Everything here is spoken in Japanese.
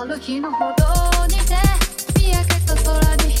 ある日の歩道にて見上げた空に